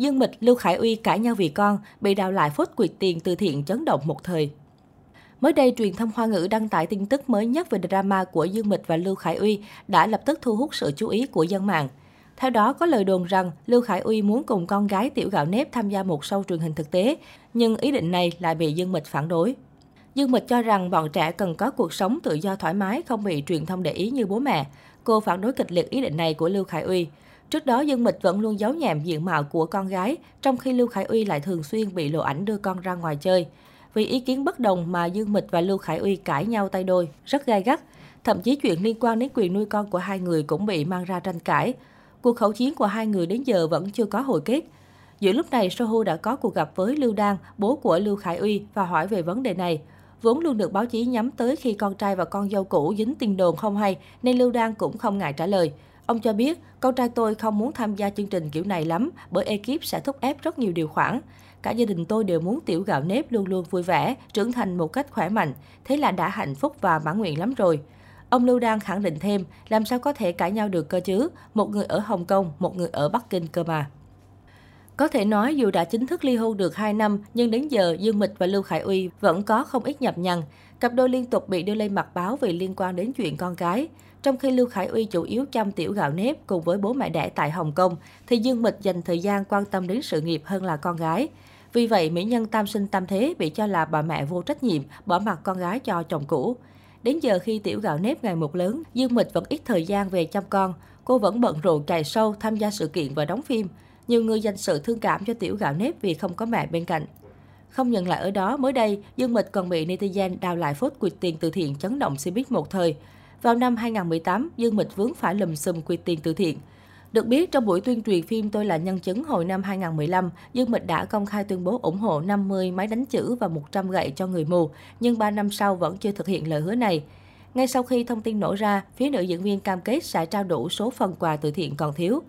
Dương Mịch, Lưu Khải Uy cãi nhau vì con, bị đào lại phốt quyệt tiền từ thiện chấn động một thời. Mới đây, truyền thông Hoa ngữ đăng tải tin tức mới nhất về drama của Dương Mịch và Lưu Khải Uy đã lập tức thu hút sự chú ý của dân mạng. Theo đó, có lời đồn rằng Lưu Khải Uy muốn cùng con gái Tiểu Gạo Nếp tham gia một show truyền hình thực tế, nhưng ý định này lại bị Dương Mịch phản đối. Dương Mịch cho rằng bọn trẻ cần có cuộc sống tự do thoải mái, không bị truyền thông để ý như bố mẹ. Cô phản đối kịch liệt ý định này của Lưu Khải Uy. Trước đó, Dương Mịch vẫn luôn giấu nhẹm diện mạo của con gái, trong khi Lưu Khải Uy lại thường xuyên bị lộ ảnh đưa con ra ngoài chơi. Vì ý kiến bất đồng mà Dương Mịch và Lưu Khải Uy cãi nhau tay đôi, rất gai gắt. Thậm chí chuyện liên quan đến quyền nuôi con của hai người cũng bị mang ra tranh cãi. Cuộc khẩu chiến của hai người đến giờ vẫn chưa có hồi kết. Giữa lúc này, Sohu đã có cuộc gặp với Lưu Đan, bố của Lưu Khải Uy và hỏi về vấn đề này. Vốn luôn được báo chí nhắm tới khi con trai và con dâu cũ dính tin đồn không hay, nên Lưu Đan cũng không ngại trả lời. Ông cho biết, con trai tôi không muốn tham gia chương trình kiểu này lắm, bởi ekip sẽ thúc ép rất nhiều điều khoản. Cả gia đình tôi đều muốn tiểu gạo nếp luôn luôn vui vẻ, trưởng thành một cách khỏe mạnh. Thế là đã hạnh phúc và mãn nguyện lắm rồi. Ông Lưu Đan khẳng định thêm, làm sao có thể cãi nhau được cơ chứ? Một người ở Hồng Kông, một người ở Bắc Kinh cơ mà. Có thể nói dù đã chính thức ly hôn được 2 năm, nhưng đến giờ Dương Mịch và Lưu Khải Uy vẫn có không ít nhập nhằn. Cặp đôi liên tục bị đưa lên mặt báo vì liên quan đến chuyện con cái. Trong khi Lưu Khải Uy chủ yếu chăm tiểu gạo nếp cùng với bố mẹ đẻ tại Hồng Kông, thì Dương Mịch dành thời gian quan tâm đến sự nghiệp hơn là con gái. Vì vậy, mỹ nhân tam sinh tam thế bị cho là bà mẹ vô trách nhiệm, bỏ mặt con gái cho chồng cũ. Đến giờ khi tiểu gạo nếp ngày một lớn, Dương Mịch vẫn ít thời gian về chăm con. Cô vẫn bận rộn chạy sâu, tham gia sự kiện và đóng phim. Nhiều người dành sự thương cảm cho tiểu gạo nếp vì không có mẹ bên cạnh. Không nhận lại ở đó, mới đây, Dương Mịch còn bị netizen đào lại phốt quyệt tiền từ thiện chấn động showbiz một thời. Vào năm 2018, Dương Mịch vướng phải lùm xùm quyệt tiền từ thiện. Được biết, trong buổi tuyên truyền phim Tôi là nhân chứng hồi năm 2015, Dương Mịch đã công khai tuyên bố ủng hộ 50 máy đánh chữ và 100 gậy cho người mù, nhưng 3 năm sau vẫn chưa thực hiện lời hứa này. Ngay sau khi thông tin nổ ra, phía nữ diễn viên cam kết sẽ trao đủ số phần quà từ thiện còn thiếu.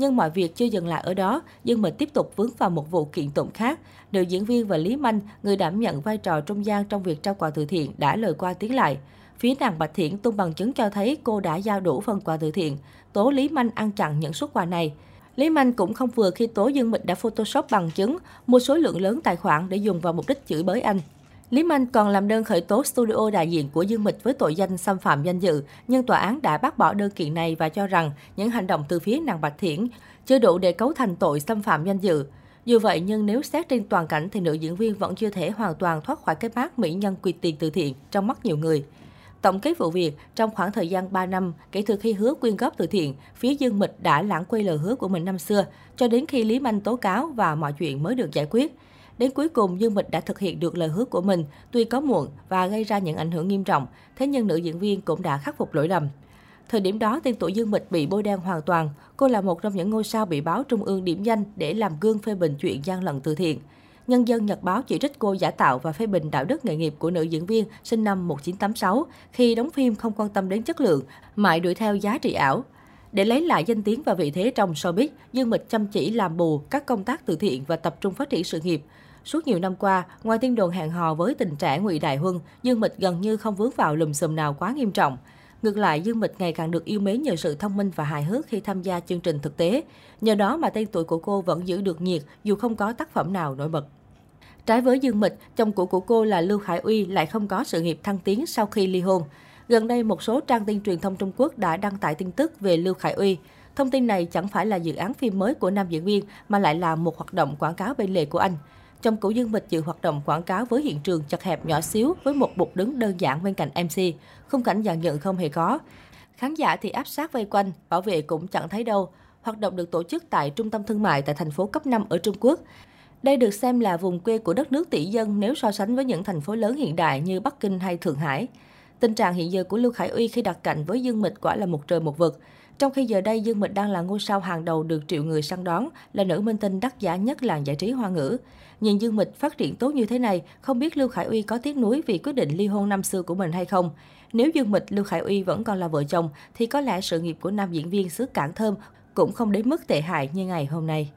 Nhưng mọi việc chưa dừng lại ở đó, Dương Mịch tiếp tục vướng vào một vụ kiện tụng khác. Nữ diễn viên và Lý Manh, người đảm nhận vai trò trung gian trong việc trao quà từ thiện, đã lời qua tiếng lại. Phía nàng Bạch Thiển tung bằng chứng cho thấy cô đã giao đủ phần quà từ thiện, tố Lý Manh ăn chặn những suất quà này. Lý Manh cũng không vừa khi tố Dương Mịch đã photoshop bằng chứng, mua số lượng lớn tài khoản để dùng vào mục đích chửi bới anh. Lý Minh còn làm đơn khởi tố studio đại diện của Dương Mịch với tội danh xâm phạm danh dự, nhưng tòa án đã bác bỏ đơn kiện này và cho rằng những hành động từ phía nàng Bạch Thiển chưa đủ để cấu thành tội xâm phạm danh dự. Dù vậy, nhưng nếu xét trên toàn cảnh thì nữ diễn viên vẫn chưa thể hoàn toàn thoát khỏi cái mác mỹ nhân quyệt tiền từ thiện trong mắt nhiều người. Tổng kết vụ việc, trong khoảng thời gian 3 năm kể từ khi hứa quyên góp từ thiện, phía Dương Mịch đã lãng quên lời hứa của mình năm xưa, cho đến khi Lý Manh tố cáo và mọi chuyện mới được giải quyết. Đến cuối cùng, Dương Mịch đã thực hiện được lời hứa của mình, tuy có muộn và gây ra những ảnh hưởng nghiêm trọng, thế nhưng nữ diễn viên cũng đã khắc phục lỗi lầm. Thời điểm đó, tên tuổi Dương Mịch bị bôi đen hoàn toàn. Cô là một trong những ngôi sao bị báo Trung ương điểm danh để làm gương phê bình chuyện gian lận từ thiện. Nhân dân Nhật Báo chỉ trích cô giả tạo và phê bình đạo đức nghề nghiệp của nữ diễn viên sinh năm 1986 khi đóng phim không quan tâm đến chất lượng, mãi đuổi theo giá trị ảo. Để lấy lại danh tiếng và vị thế trong showbiz, Dương Mịch chăm chỉ làm bù các công tác từ thiện và tập trung phát triển sự nghiệp. Suốt nhiều năm qua, ngoài tin đồn hẹn hò với tình trẻ Ngụy Đại Huân, Dương Mịch gần như không vướng vào lùm xùm nào quá nghiêm trọng. Ngược lại, Dương Mịch ngày càng được yêu mến nhờ sự thông minh và hài hước khi tham gia chương trình thực tế. Nhờ đó mà tên tuổi của cô vẫn giữ được nhiệt dù không có tác phẩm nào nổi bật. Trái với Dương Mịch, chồng cũ của cô là Lưu Khải Uy lại không có sự nghiệp thăng tiến sau khi ly hôn. Gần đây, một số trang tin truyền thông Trung Quốc đã đăng tải tin tức về Lưu Khải Uy. Thông tin này chẳng phải là dự án phim mới của nam diễn viên, mà lại là một hoạt động quảng cáo bên lề của anh. Chồng cũ Dương Mịch dự hoạt động quảng cáo với hiện trường chật hẹp nhỏ xíu với một bục đứng đơn giản bên cạnh MC. Khung cảnh dàn dựng không hề có. Khán giả thì áp sát vây quanh, bảo vệ cũng chẳng thấy đâu. Hoạt động được tổ chức tại trung tâm thương mại tại thành phố cấp 5 ở Trung Quốc. Đây được xem là vùng quê của đất nước tỷ dân nếu so sánh với những thành phố lớn hiện đại như Bắc Kinh hay Thượng Hải. Tình trạng hiện giờ của Lưu Khải Uy khi đặt cạnh với Dương Mịch quả là một trời một vực. Trong khi giờ đây Dương Mịch đang là ngôi sao hàng đầu được triệu người săn đón, là nữ minh tinh đắt giá nhất làng giải trí hoa ngữ. Nhìn Dương Mịch phát triển tốt như thế này, không biết Lưu Khải Uy có tiếc nuối vì quyết định ly hôn năm xưa của mình hay không? Nếu Dương Mịch, Lưu Khải Uy vẫn còn là vợ chồng, thì có lẽ sự nghiệp của nam diễn viên xứ Cảng Thơm cũng không đến mức tệ hại như ngày hôm nay.